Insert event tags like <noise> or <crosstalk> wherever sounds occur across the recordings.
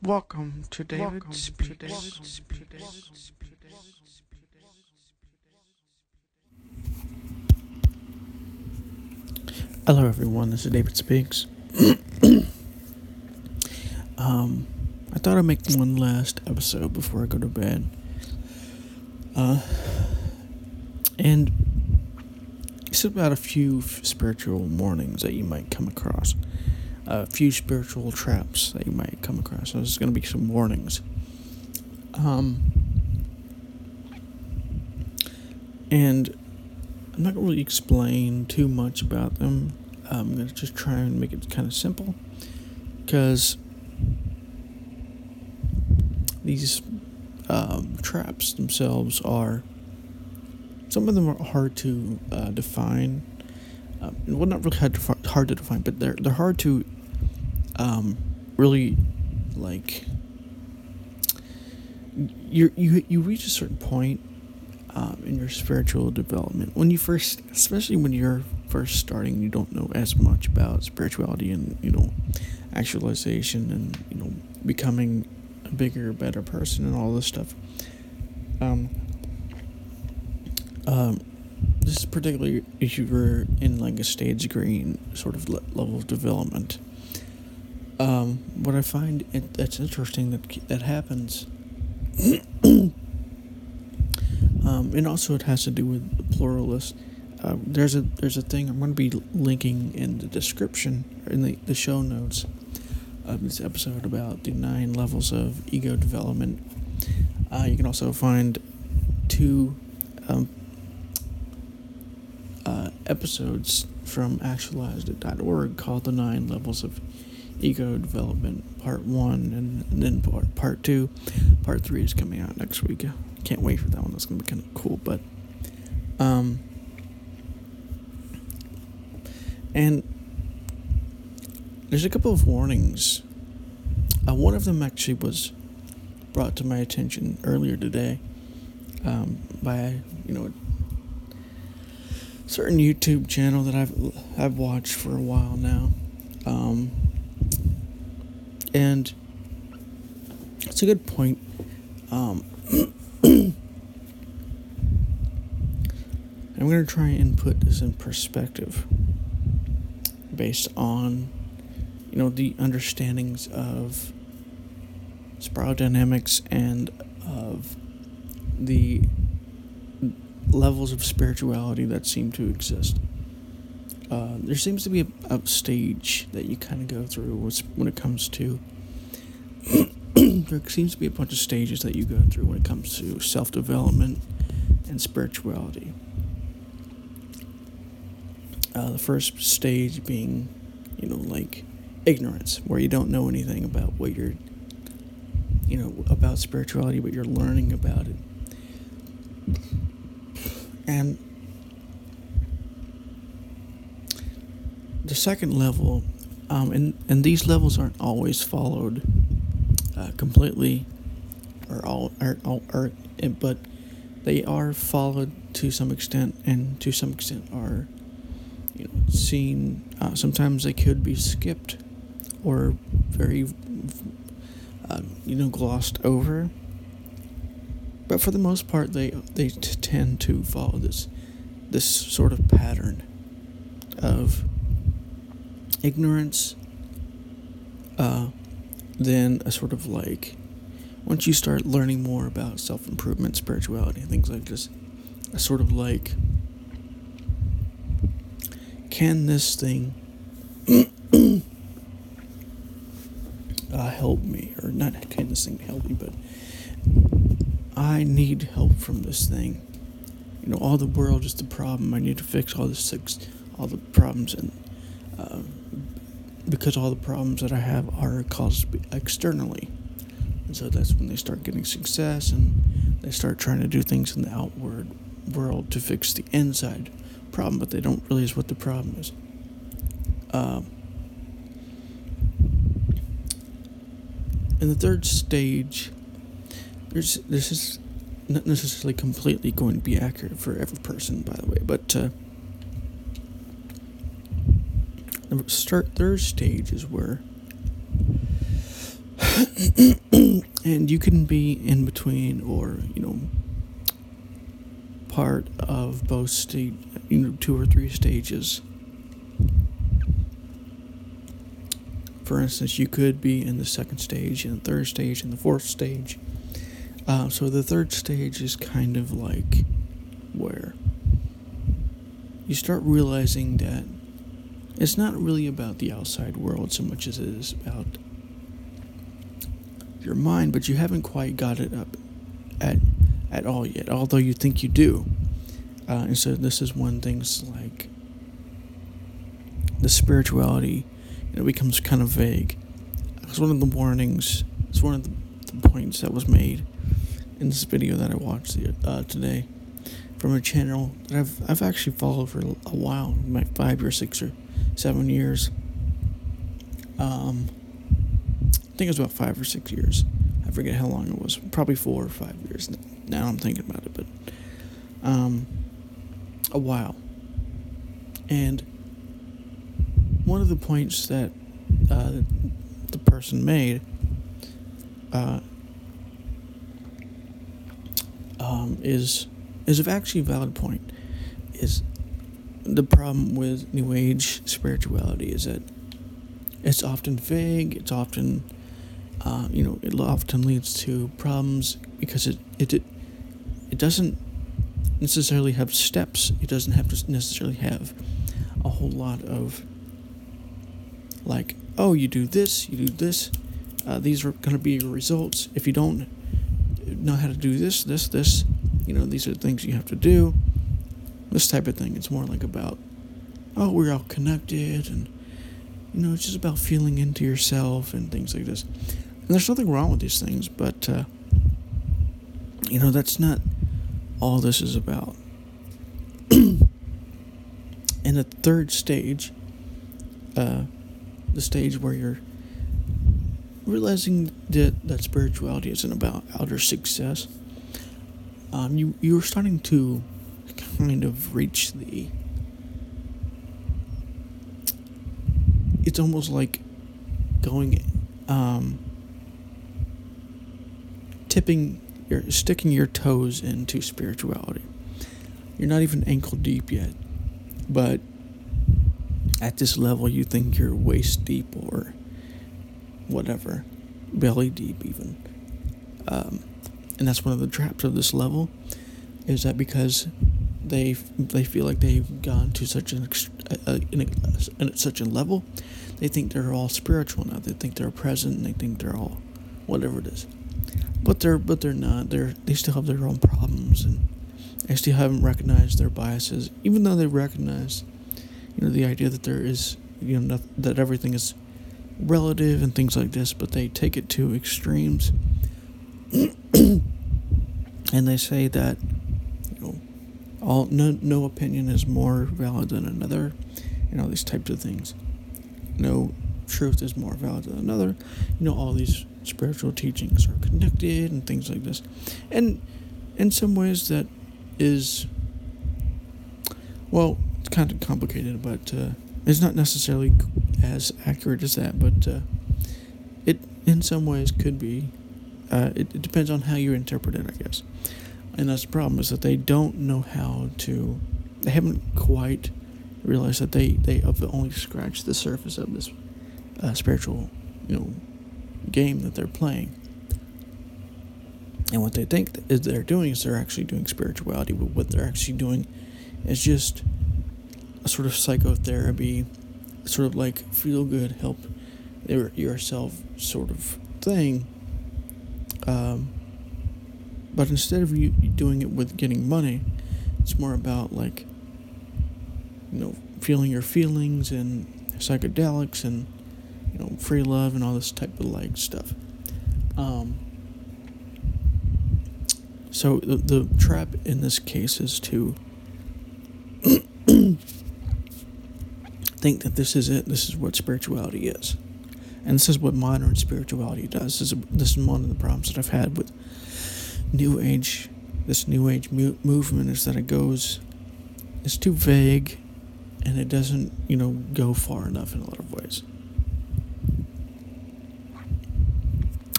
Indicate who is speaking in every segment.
Speaker 1: Welcome to David Speaks. Hello, everyone. This is David Speaks. <clears throat> um, I thought I'd make one last episode before I go to bed. Uh, and it's about a few spiritual mornings that you might come across a few spiritual traps that you might come across. So there's going to be some warnings. Um, and I'm not going to really explain too much about them. I'm going to just try and make it kind of simple because these um, traps themselves are some of them are hard to uh, define. Uh, well, not really hard to, hard to define, but they're they're hard to um, really like you you you reach a certain point um, in your spiritual development when you first, especially when you're first starting, you don't know as much about spirituality and you know actualization and you know becoming a bigger, better person and all this stuff. Um, um, this is particularly if you're in like a stage green sort of level of development. Um, what I find it, that's interesting that that happens, <coughs> um, and also it has to do with pluralists. Uh, there's a there's a thing I'm going to be linking in the description in the, the show notes of this episode about the nine levels of ego development. Uh, you can also find two um, uh, episodes from actualized.org called the nine levels of ego development part one and, then part, part two. Part three is coming out next week. Can't wait for that one. That's gonna be kind of cool but um and there's a couple of warnings. Uh, one of them actually was brought to my attention earlier today um, by you know a certain YouTube channel that I've I've watched for a while now. Um, and it's a good point. Um, <clears throat> I'm going to try and put this in perspective based on, you know, the understandings of spiral dynamics and of the levels of spirituality that seem to exist. Uh, there seems to be a, a stage that you kind of go through when it comes to. <coughs> there seems to be a bunch of stages that you go through when it comes to self development and spirituality. Uh, the first stage being, you know, like ignorance, where you don't know anything about what you're, you know, about spirituality, but you're learning about it. And the second level, um, and and these levels aren't always followed uh, completely, or all, or, all, or, but they are followed to some extent, and to some extent are, you know, seen. Uh, sometimes they could be skipped, or very, uh, you know, glossed over. But for the most part, they they t- tend to follow this this sort of pattern of ignorance, uh, then a sort of like, once you start learning more about self improvement, spirituality, and things like this, a sort of like, can this thing <clears throat> uh, help me? Or not, can this thing help me, but I need help from this thing. You know, all the world is the problem. I need to fix all the six, all the problems, and uh, because all the problems that I have are caused externally. And so that's when they start getting success and they start trying to do things in the outward world to fix the inside problem, but they don't realize what the problem is. Um, in the third stage, there's this is not necessarily completely going to be accurate for every person, by the way, but uh, the start third stage is where <clears throat> and you can be in between or, you know, part of both state, you know, two or three stages. For instance, you could be in the second stage, and the third stage, and the fourth stage. Uh, so the third stage is kind of like where you start realizing that it's not really about the outside world so much as it is about your mind, but you haven't quite got it up at at all yet, although you think you do. Uh, and so this is when things like the spirituality know, becomes kind of vague. It's one of the warnings. It's one of the, the points that was made in this video that I watched uh, today from a channel that I've I've actually followed for a while, like five or six or seven years. Um, I think it was about five or six years. I forget how long it was. Probably four or five years. Now I'm thinking about it, but um, a while. And one of the points that uh, the person made uh, um, is is actually a valid point. Is the problem with New Age spirituality is that it's often vague. It's often, uh, you know, it often leads to problems because it it it doesn't necessarily have steps. It doesn't have to necessarily have a whole lot of like, oh, you do this, you do this. Uh, these are going to be your results. If you don't know how to do this, this, this, you know, these are things you have to do. This type of thing. It's more like about, oh, we're all connected, and you know, it's just about feeling into yourself and things like this. And there's nothing wrong with these things, but uh, you know, that's not all this is about. <clears throat> In the third stage, uh, the stage where you're realizing that, that spirituality isn't about outer success, um, you you're starting to kind of reach the. It's almost like going, um, tipping, you're sticking your toes into spirituality. You're not even ankle deep yet, but at this level, you think you're waist deep or whatever, belly deep even. Um, and that's one of the traps of this level, is that because they they feel like they've gone to such an, such a level, they think they're all spiritual now. They think they're present. They think they're all whatever it is, but they're but they're not. They're they still have their own problems and they still haven't recognized their biases, even though they recognize, you know, the idea that there is you know that everything is relative and things like this, but they take it to extremes. <coughs> and they say that all no no opinion is more valid than another, you know these types of things. No truth is more valid than another. You know all these spiritual teachings are connected and things like this, and in some ways that is well it's kind of complicated, but uh, it's not necessarily as accurate as that, but uh, it in some ways could be. Uh, it, it depends on how you interpret it, I guess. And that's the problem is that they don't know how to. They haven't quite realized that they they have only scratched the surface of this uh, spiritual, you know, game that they're playing. And what they think is they're doing is they're actually doing spirituality, but what they're actually doing is just a sort of psychotherapy sort of like feel good, help your yourself sort of thing. Um, but instead of you doing it with getting money, it's more about like, you know, feeling your feelings and psychedelics and, you know, free love and all this type of like stuff. Um, so the, the trap in this case is to <coughs> think that this is it. This is what spirituality is, and this is what modern spirituality does. This is this is one of the problems that I've had with New Age. This New Age mu- movement is that it goes, it's too vague, and it doesn't you know go far enough in a lot of ways.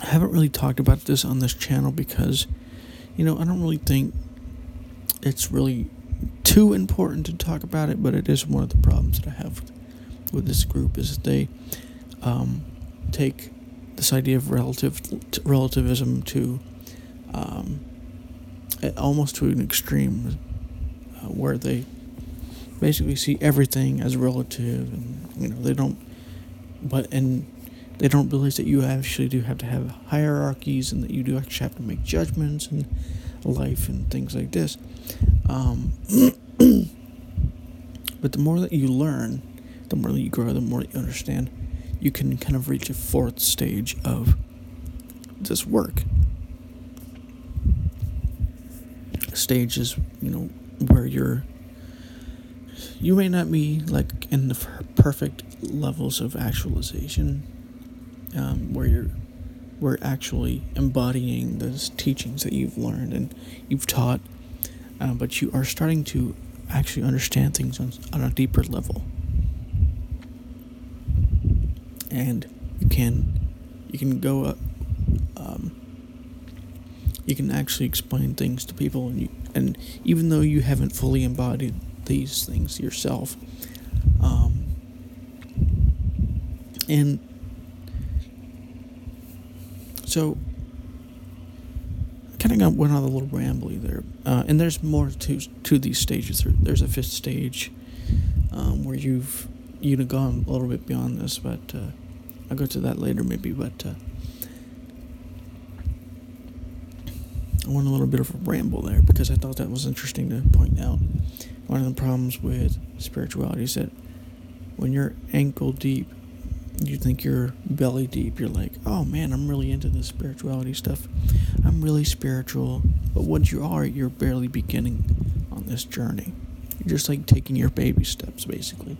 Speaker 1: I haven't really talked about this on this channel because, you know, I don't really think it's really too important to talk about it, but it is one of the problems that I have with, this group is that they um, take this idea of relative relativism to um, almost to an extreme, uh, where they basically see everything as relative, and you know they don't, but and they don't realize that you actually do have to have hierarchies and that you do actually have to make judgments and life and things like this. Um, <clears throat> but the more that you learn, the more that you grow, the more that you understand, you can kind of reach a fourth stage of this work. Stage is, you know, where you're you may not be like in the perfect levels of actualization um, where you're we're actually embodying those teachings that you've learned and you've taught uh, but you are starting to actually understand things on, on a deeper level. And you can you can go up you can actually explain things to people and you, and even though you haven't fully embodied these things yourself. Um, and so, kind of got went on a little rambly there. Uh, and there's more to to these stages. There's a fifth stage um, where you've you've gone a little bit beyond this, but uh, I'll go to that later maybe. But uh, I went a little bit of a ramble there because I thought that was interesting to point out one of the problems with spirituality is that when you're ankle deep, you think you're belly deep. You're like, oh man, I'm really into this spirituality stuff. I'm really spiritual. But once you are, you're barely beginning on this journey. You're just like taking your baby steps, basically.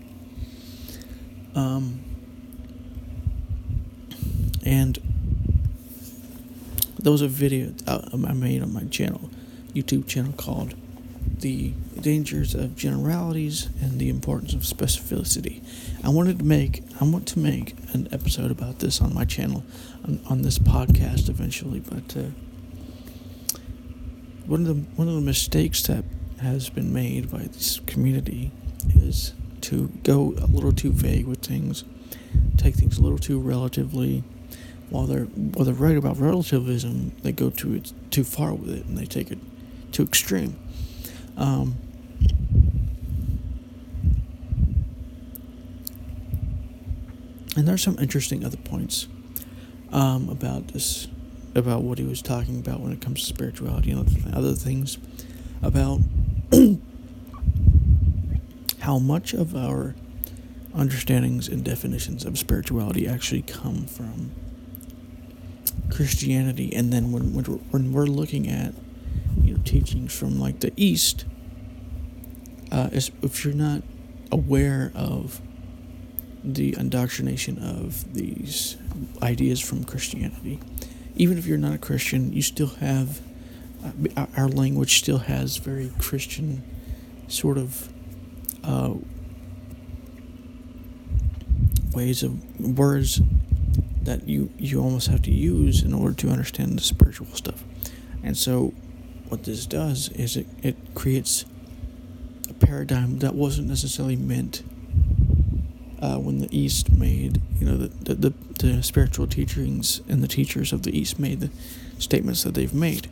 Speaker 1: Um, and there was a video I made on my channel, YouTube channel called the dangers of generalities and the importance of specificity. I wanted to make I want to make an episode about this on my channel on, on this podcast eventually, but uh, one of the one of the mistakes that has been made by this community is to go a little too vague with things, take things a little too relatively. While they're while they're right about relativism, they go too too far with it and they take it too extreme. Um, and there's some interesting other points um, about this, about what he was talking about when it comes to spirituality and other things about <clears throat> how much of our understandings and definitions of spirituality actually come from Christianity, and then when when we're, when we're looking at you know teachings from like the East, uh, if you're not aware of the indoctrination of these ideas from Christianity, even if you're not a Christian, you still have uh, our language still has very Christian sort of uh, ways of words that you you almost have to use in order to understand the spiritual stuff. And so what this does is it, it creates a paradigm that wasn't necessarily meant uh, when the East made, you know, the, the, the, the spiritual teachings and the teachers of the East made the statements that they've made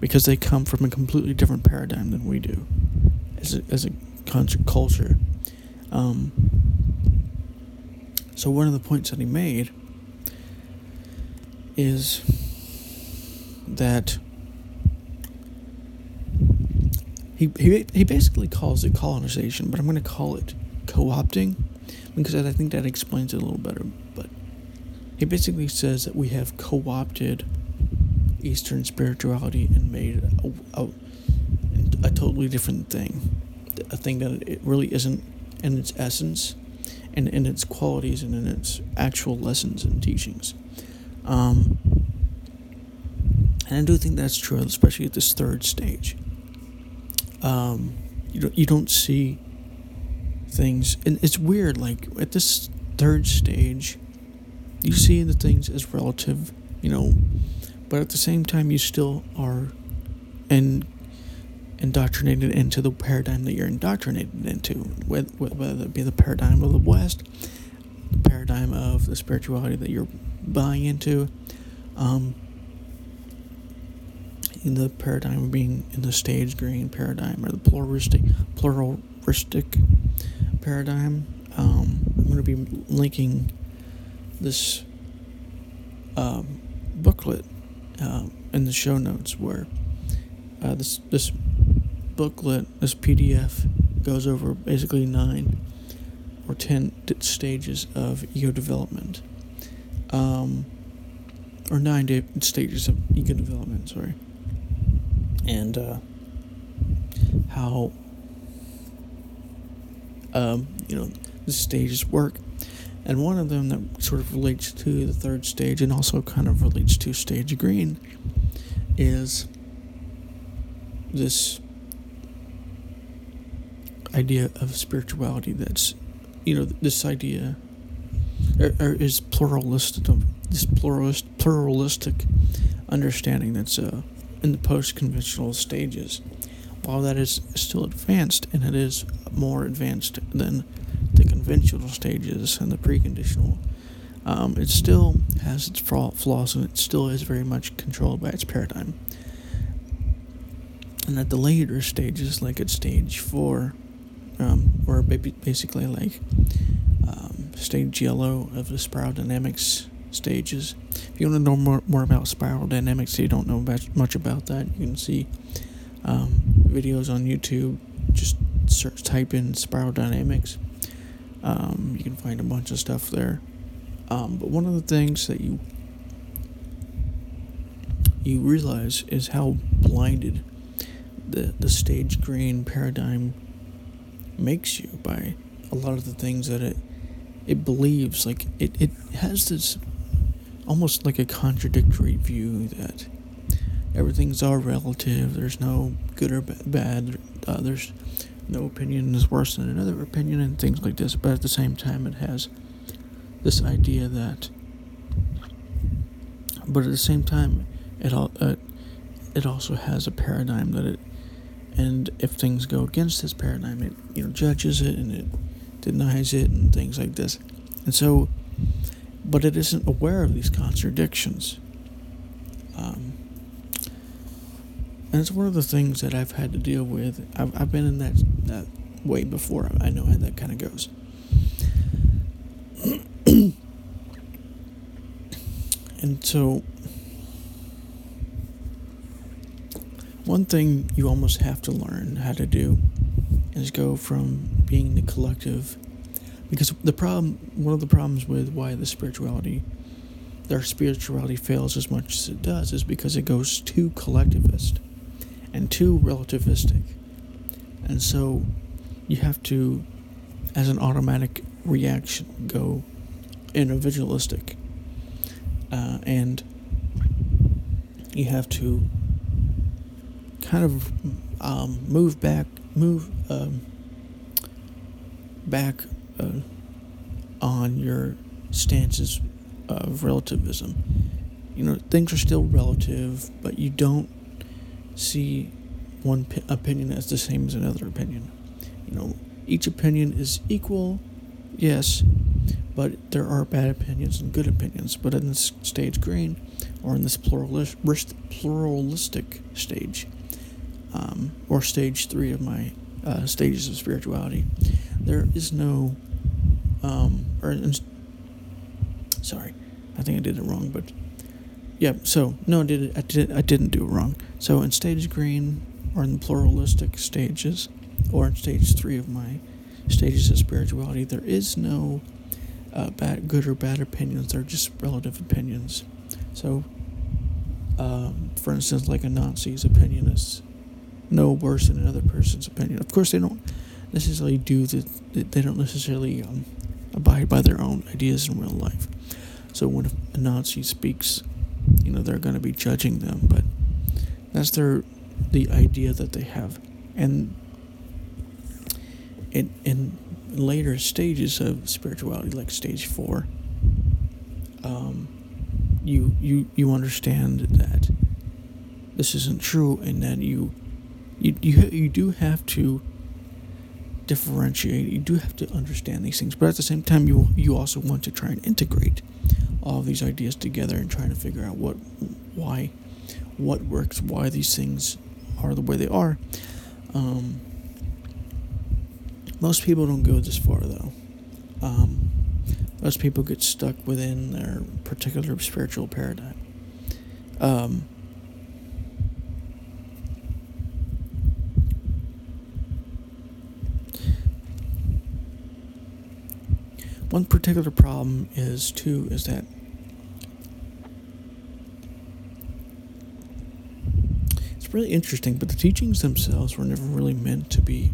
Speaker 1: because they come from a completely different paradigm than we do as a, as a culture. Um, so, one of the points that he made is that he, he, he basically calls it colonization, but I'm going to call it co opting because I think that explains it a little better. But he basically says that we have co opted Eastern spirituality and made a, a, a, totally different thing. A thing that it really isn't in its essence and in its qualities and in its actual lessons and teachings. Um, and I do think that's true, especially at this third stage um, you don't you don't see things, and it's weird. Like at this third stage, you see the things as relative you know, but at the same time, you still are in, indoctrinated into the paradigm that you're indoctrinated into, whether it be the paradigm of the West, the paradigm of the spirituality that you're buying into, um, in the paradigm of being in the stage green paradigm or the pluralistic pluralistic paradigm. Um, I'm going to be linking this um, booklet uh, in the show notes where uh, this this booklet, this PDF, goes over basically nine or ten stages of ego development, um, or nine stages of ego development. Sorry, and uh, how um, you know the stages work and one of them that sort of relates to the third stage and also kind of relates to stage green is this idea of spirituality that's, you know, this idea is pluralistic, this pluralist, pluralistic understanding that's uh, in the post conventional stages. While that is still advanced and it is more advanced than the conventional stages and the preconventional, um, it still has its flaws and it still is very much controlled by its paradigm. And at the later stages, like at stage four, um, or basically like stage yellow of the spiral dynamics stages. If you want to know more, more about spiral dynamics, you don't know much about that, you can see um, videos on YouTube. Just search, type in spiral dynamics um, you can find a bunch of stuff there. Um, but one of the things that you you realize is how blinded the the stage green paradigm makes you by a lot of the things that it it believes like it, it has this almost like a contradictory view that everything's all relative there's no good or bad uh, there's no opinion is worse than another opinion and things like this, but at the same time, it has this idea that, but at the same time, it all uh, it also has a paradigm that it, and if things go against this paradigm, it you know judges it and it denies it and things like this, and so, but it isn't aware of these contradictions. Um, and it's one of the things that I've had to deal with. I've, I've been in that, that way before. I know how that kind of goes. <clears throat> and so, one thing you almost have to learn how to do is go from being the collective. Because the problem, one of the problems with why the spirituality, their spirituality fails as much as it does, is because it goes too collectivist and too relativistic. And so you have to, as an automatic reaction, go individualistic. Uh, and you have to kind of um, move back, move um, back uh, on your stances of relativism. You know, things are still relative, but you don't see one p- opinion as the same as another opinion. You know, each opinion is equal, yes, but there are bad opinions and good opinions. But in this stage green, or in this pluralistic stage, um, or stage three of my uh, stages of spirituality, there is no, um, or sorry, I think I did it wrong, but yeah, so no, I did it. I did I didn't do it wrong. So in stage green, or in the pluralistic stages, or in stage three of my stages of spirituality, there is no uh, bad, good or bad opinions. They're just relative opinions. So, um, for instance, like a Nazi's opinion is no worse than another person's opinion. Of course, they don't necessarily do the. They don't necessarily um, abide by their own ideas in real life. So when a Nazi speaks you know they're going to be judging them but that's their the idea that they have and in in later stages of spirituality like stage four um, you you you understand that this isn't true and that you you you, you do have to differentiate. You do have to understand these things but at the same time you you also want to try and integrate all these ideas together and trying to figure out what why what works why these things are the way they are. Um, most people don't go this far though. Um, most people get stuck within their particular spiritual paradigm. Um, one particular problem is too is that it's really interesting but the teachings themselves were never really meant to be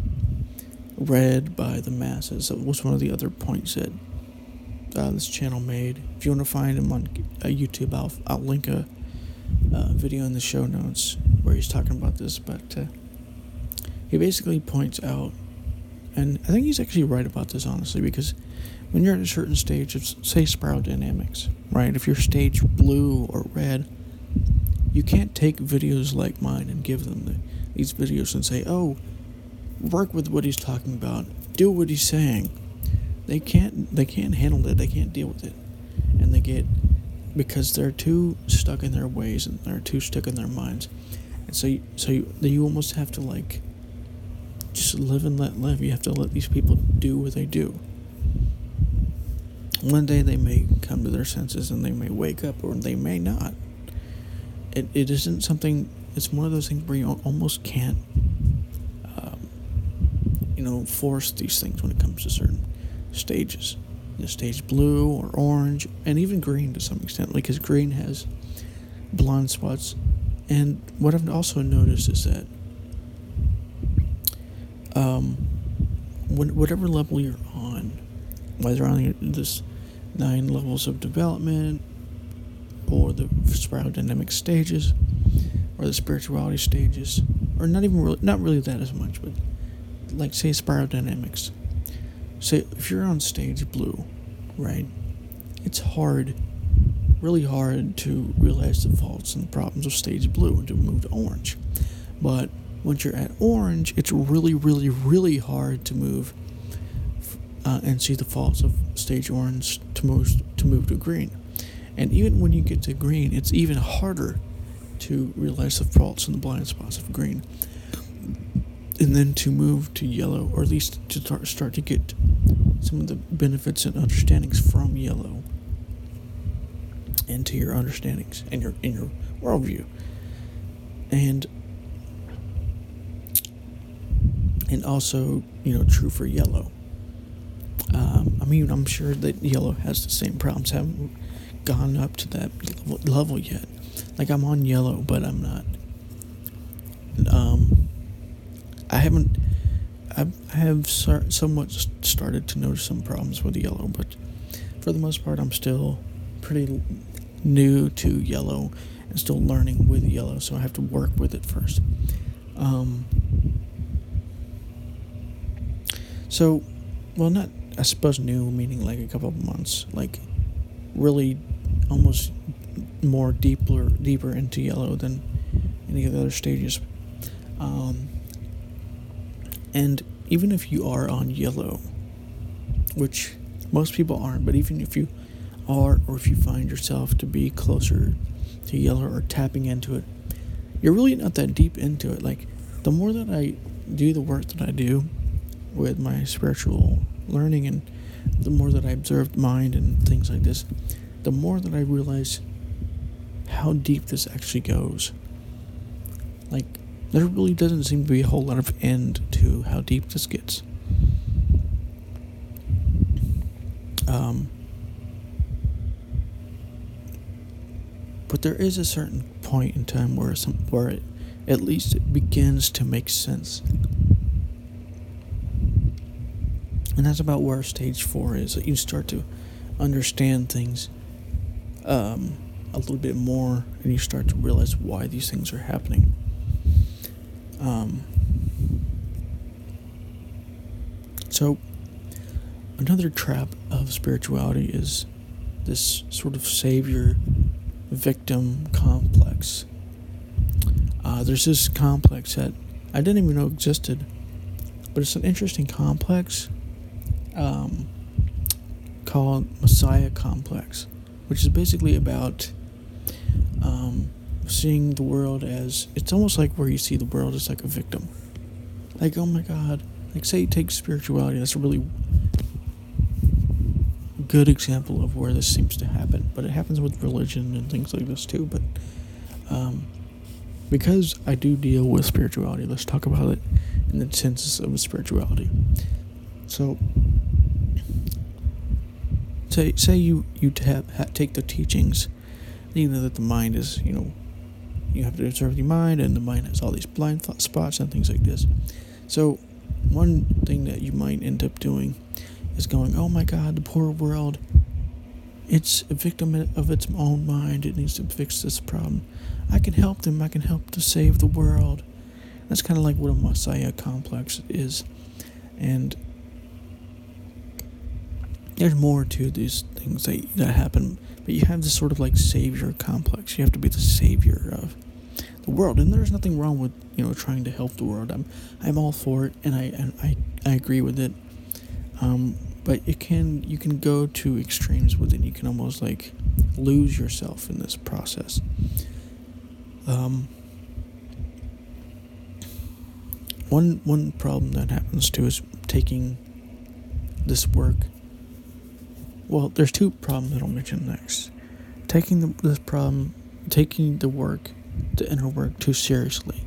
Speaker 1: read by the masses. That was one of the other points that uh, this channel made. If you want to find him on uh, youtube I'll, I'll link a uh, video in the show notes where he's talking about this but uh, he basically points out and i think he's actually right about this honestly because when you're at a certain stage of, say, spiral dynamics, right? If you're stage blue or red, you can't take videos like mine and give them the, these videos and say, oh, work with what he's talking about, do what he's saying. They can't. They can't handle it. They can't deal with it, and they get because they're too stuck in their ways and they're too stuck in their minds, and so you, so you, you almost have to like just live and let live. You have to let these people do what they do. One day they may come to their senses and they may wake up or they may not. It, it isn't something, it's one of those things where you almost can't, um, you know, force these things when it comes to certain stages. Know, stage blue or orange and even green to some extent, because green has blonde spots. And what I've also noticed is that um, whatever level you're on, whether on this nine levels of development, or the spiral dynamic stages, or the spirituality stages, or not even really, not really that as much, but like say spiral dynamics. Say if you're on stage blue, right? It's hard, really hard to realize the faults and the problems of stage blue and to move to orange. But once you're at orange, it's really, really, really hard to move uh, and see the faults of stage orange to move to move to green. And even when you get to green, it's even harder to realize the faults and the blind spots of green. And then to move to yellow, or at least to start, start to get some of the benefits and understandings from yellow into your understandings and your in your worldview. And and also, you know, true for yellow. Um, I mean, I'm sure that yellow has the same problems. Haven't gone up to that level yet. Like I'm on yellow, but I'm not. Um, I haven't. I've, somewhat started to notice some problems with yellow, but for the most part, I'm still pretty new to yellow and still learning with yellow, so I have to work with it first. Um, so, well, not I suppose new meaning like a couple of months, like really almost more deeper deeper into yellow than any of the other stages. Um, and even if you are on yellow, which most people aren't, but even if you are, or if you find yourself to be closer to yellow or tapping into it, you're really not that deep into it. Like, the more that I do the work that I do with my spiritual learning and the more that I observed mind and things like this, the more that I realize how deep this actually goes. Like, there really doesn't seem to be a whole lot of end to how deep this gets. Um, but there is a certain point in time where some where it at least it begins to make sense. And that's about where stage four is. That you start to understand things um, a little bit more, and you start to realize why these things are happening. Um, so, another trap of spirituality is this sort of savior victim complex. Uh, there's this complex that I didn't even know existed, but it's an interesting complex um, called Messiah Complex, which is basically about um, seeing the world as it's almost like where you see the world as like a victim. Like, oh my God, like say you take spirituality, that's a really good example of where this seems to happen, but it happens with religion and things like this too. But um, because I do deal with spirituality, let's talk about it in the sense of spirituality. So, say say you you take the teachings, you know that the mind is you know you have to observe the mind, and the mind has all these blind spots and things like this. So, one thing that you might end up doing is going, oh my God, the poor world. It's a victim of its own mind. It needs to fix this problem. I can help them. I can help to save the world. That's kind of like what a Messiah complex is. And there's more to these things that, that happen. But you have this sort of like savior complex. You have to be the savior of the world. And there's nothing wrong with, you know, trying to help the world. I'm I'm all for it and I and I, I agree with it. Um, but it can you can go to extremes with it. You can almost like lose yourself in this process. Um, one one problem that happens too is taking this work. Well, there's two problems that I'll mention next. Taking the, this problem, taking the work, the inner work too seriously,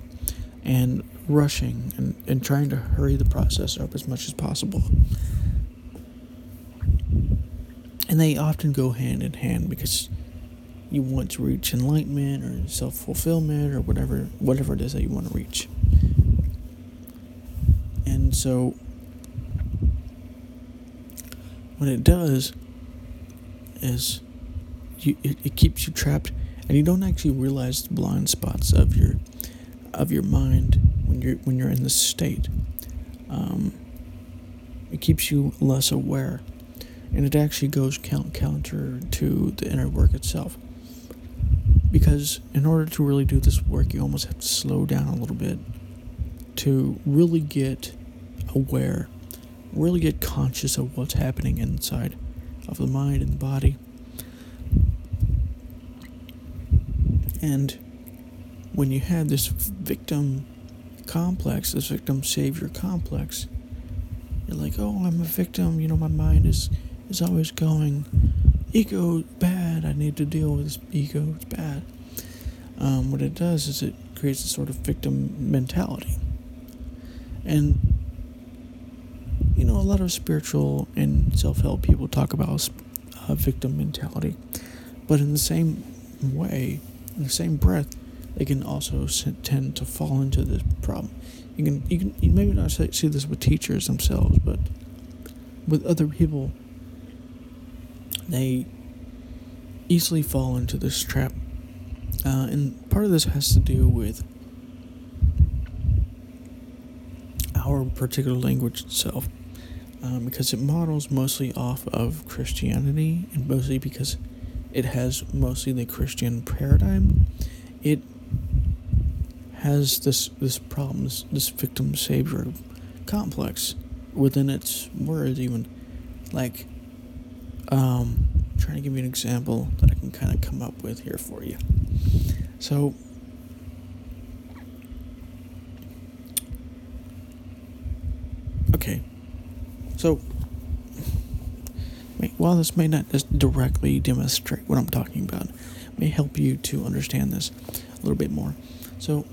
Speaker 1: and rushing and, and trying to hurry the process up as much as possible and they often go hand in hand because you want to reach enlightenment or self-fulfillment or whatever whatever it is that you want to reach and so when it does is you it, it keeps you trapped and you don't actually realize the blind spots of your of your mind when you're when you're in this state um, it keeps you less aware and it actually goes count counter to the inner work itself. Because in order to really do this work, you almost have to slow down a little bit to really get aware, really get conscious of what's happening inside of the mind and the body. And when you have this victim complex, this victim savior complex, you're like, oh, I'm a victim. You know, my mind is is always going, ego bad. I need to deal with this ego. It's bad. Um, what it does is it creates a sort of victim mentality, and you know a lot of spiritual and self-help people talk about uh, victim mentality, but in the same way, in the same breath, they can also tend to fall into this problem. You can you can you maybe not see this with teachers themselves, but with other people they easily fall into this trap. Uh, and part of this has to do with our particular language itself. Um, because it models mostly off of Christianity, and mostly because it has mostly the Christian paradigm, it has this this problem, this, victim savior complex within its words, even like um, trying to give you an example that I can kind of come up with here for you. So, okay. So, while this may not just directly demonstrate what I'm talking about, may help you to understand this a little bit more. So,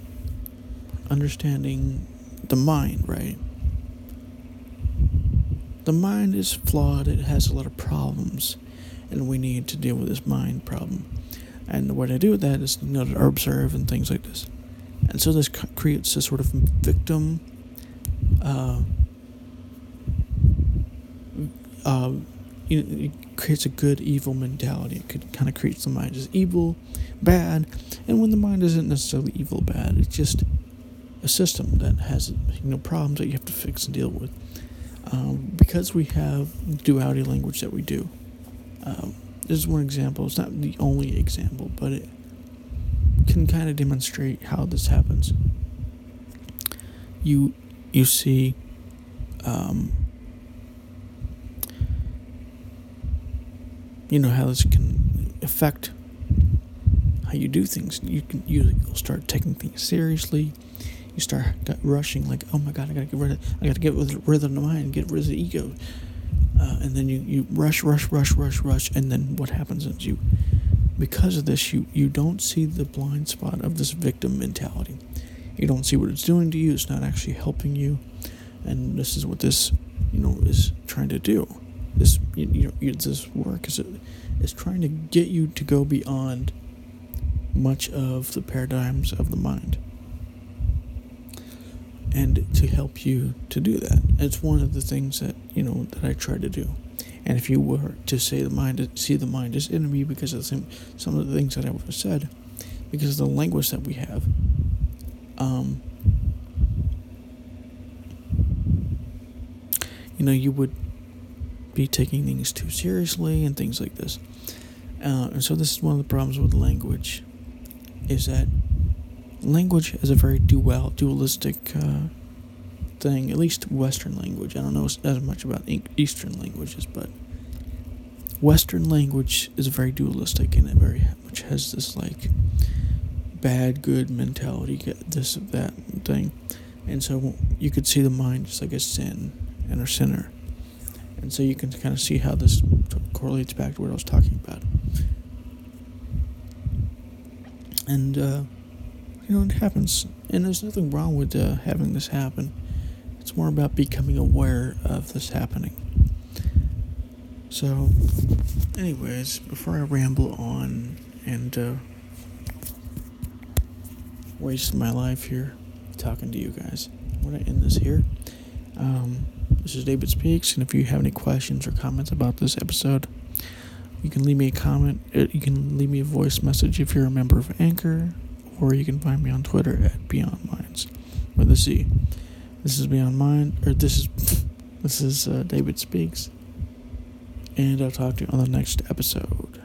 Speaker 1: understanding the mind, right? The mind is flawed, it has a lot of problems, and we need to deal with this mind problem. And the way to do that is you know, to observe and things like this. And so this creates a sort of victim. Uh, uh, it creates a good evil mentality. It could kind of creates the mind as evil, bad, and when the mind isn't necessarily evil, bad, it's just a system that has you know problems that you have to fix and deal with um, because we have duality language that we do, um, this is one example. It's not the only example, but it can kind of demonstrate how this happens. You you see um, you know how this can affect how you do things. You can you, will start taking things seriously. You start rushing like, oh my god, I gotta get rid of, I gotta get rid of the mind, get rid of the ego, uh, and then you you rush, rush, rush, rush, rush, and then what happens is you, because of this, you you don't see the blind spot of this victim mentality. You don't see what it's doing to you. It's not actually helping you, and this is what this, you know, is trying to do. This you know this work is is trying to get you to go beyond much of the paradigms of the mind and to help you to do that. It's one of the things that you know that I try to do. And if you were to say the mind, see the mind as enemy because of the same, some of the things that I've said, because of the language that we have, um, you know, you would be taking things too seriously and things like this. Uh, and so this is one of the problems with language, is that language is a very dual dualistic uh, thing. At least Western language. I don't know as much about Eastern languages, but Western language is very dualistic and it very much has this like bad good mentality, this that thing, and so you could see the mind just like a sin and a sinner. And so you can kind of see how this correlates back to what I was talking about. And, uh, you know, it happens. And there's nothing wrong with uh, having this happen. It's more about becoming aware of this happening. So, anyways, before I ramble on and uh, waste my life here talking to you guys, I'm going to end this here. Um, this is David Speaks, and if you have any questions or comments about this episode, you can leave me a comment. Uh, you can leave me a voice message if you're a member of Anchor, or you can find me on Twitter at Beyond Minds with a Z. This is Beyond Mind, or this is <laughs> this is uh, David Speaks, and I'll talk to you on the next episode.